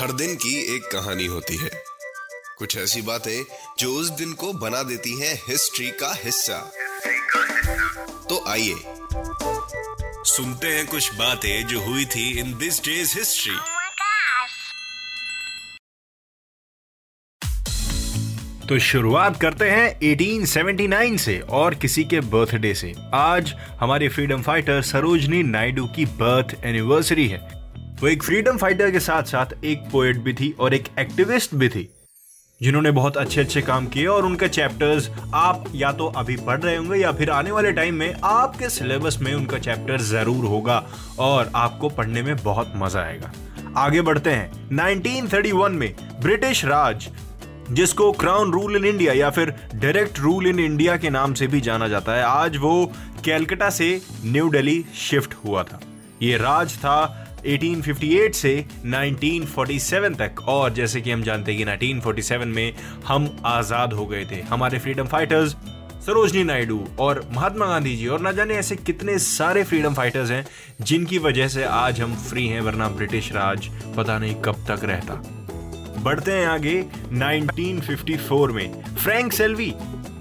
हर दिन की एक कहानी होती है। कुछ ऐसी बातें जो उस दिन को बना देती हैं हिस्ट्री का हिस्सा। तो आइए सुनते हैं कुछ बातें जो हुई थी इन दिस डेज़ हिस्ट्री. तो शुरुआत करते हैं 1879 से और किसी के बर्थडे से। आज हमारे फ्रीडम फाइटर सरोजनी नायडू की बर्थ एनिवर्सरी है। वो एक फ्रीडम फाइटर के साथ साथ एक पोएट भी थी और एक एक्टिविस्ट भी थी, जिन्होंने बहुत अच्छे अच्छे काम किए और उनके चैप्टर्स आप या तो अभी पढ़ रहे होंगे या फिर आने वाले टाइम में आपके सिलेबस में उनका चैप्टर ज़रूर होगा और आपको पढ़ने में बहुत मज़ा आएगा। आगे बढ़ते हैं। 1931 में ब्रिटिश राज, जिसको क्राउन रूल इन इंडिया या फिर डायरेक्ट रूल इन इंडिया के नाम से भी जाना जाता है, आज वो कैलकाटा से न्यू दिल्ली शिफ्ट हुआ था। ये राज था 1858 से 1947 तक। और जैसे कि हम जानते हैं कि 1947 में हम आज़ाद हो गए थे। हमारे फ्रीडम फाइटर्स सरोजनी नायडू और महात्मा गांधी जी। और ना जाने ऐसे कितने सारे फ्रीडम फाइटर्स हैं जिनकी वजह से आज हम फ्री हैं, वरना ब्रिटिश राज पता नहीं कब तक रहता। बढ़ते हैं आगे 1954 में। फ्रैंक सेल्वी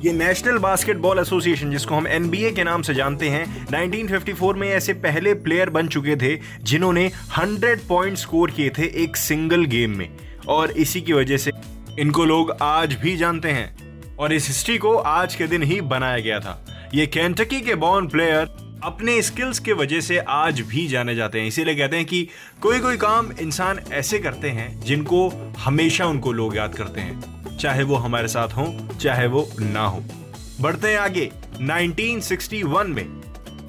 ये नेशनल बास्केटबॉल एसोसिएशन जिसको हम एनबीए के नाम से जानते हैं 1954 में ऐसे पहले प्लेयर बन चुके थे, जिन्होंने 100 पॉइंट स्कोर किए थे एक सिंगल गेम में। और इसी की वजह से इनको लोग आज भी जानते हैं। और इस हिस्ट्री को आज के दिन ही बनाया गया था। ये कैंटकी के बॉर्न प्लेयर अपने स्किल्स के वजह से आज भी जाने जाते हैं। इसीलिए कहते हैं कि कोई कोई काम इंसान ऐसे करते हैं, जिनको हमेशा उनको लोग याद करते हैं। चाहे वो हमारे साथ हो, चाहे वो ना हो। बढ़ते हैं आगे। 1961 में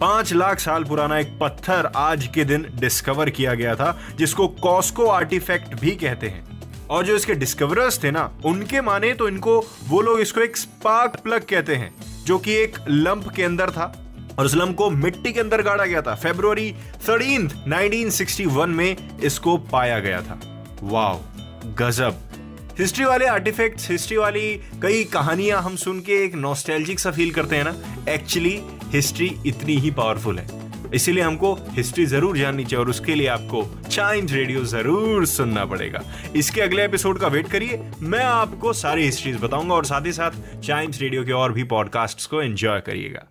पाँच लाख साल पुराना एक पत्थर आज के दिन डिस्कवर किया गया था, जिसको कॉस्को आर्टिफैक्ट भी कहते हैं। और जो इसके डिस्कवरर्स थे ना, उनके माने तो इनको वो लोग इसको एक स्पार्क प्लग कहते हैं, जो कि एक लंप के अंदर था। और उस लंप को मिट्टी के अंदर गाड़ा गया था। फेब्रुवरी 13 1961 में इसको पाया गया था। वाओ गजब। हिस्ट्री वाले आर्टिफैक्ट्स हिस्ट्री वाली कई कहानियाँ हम सुन के एक नॉस्टैल्जिक सा फील करते हैं ना। एक्चुअली हिस्ट्री इतनी ही पावरफुल है। इसीलिए हमको हिस्ट्री ज़रूर जाननी चाहिए और उसके लिए आपको चाइम्स रेडियो ज़रूर सुनना पड़ेगा। इसके अगले एपिसोड का वेट करिए। मैं आपको सारी हिस्ट्रीज बताऊँगा और साथ ही साथ चाइम्स रेडियो के और भी पॉडकास्ट को एंजॉय करिएगा।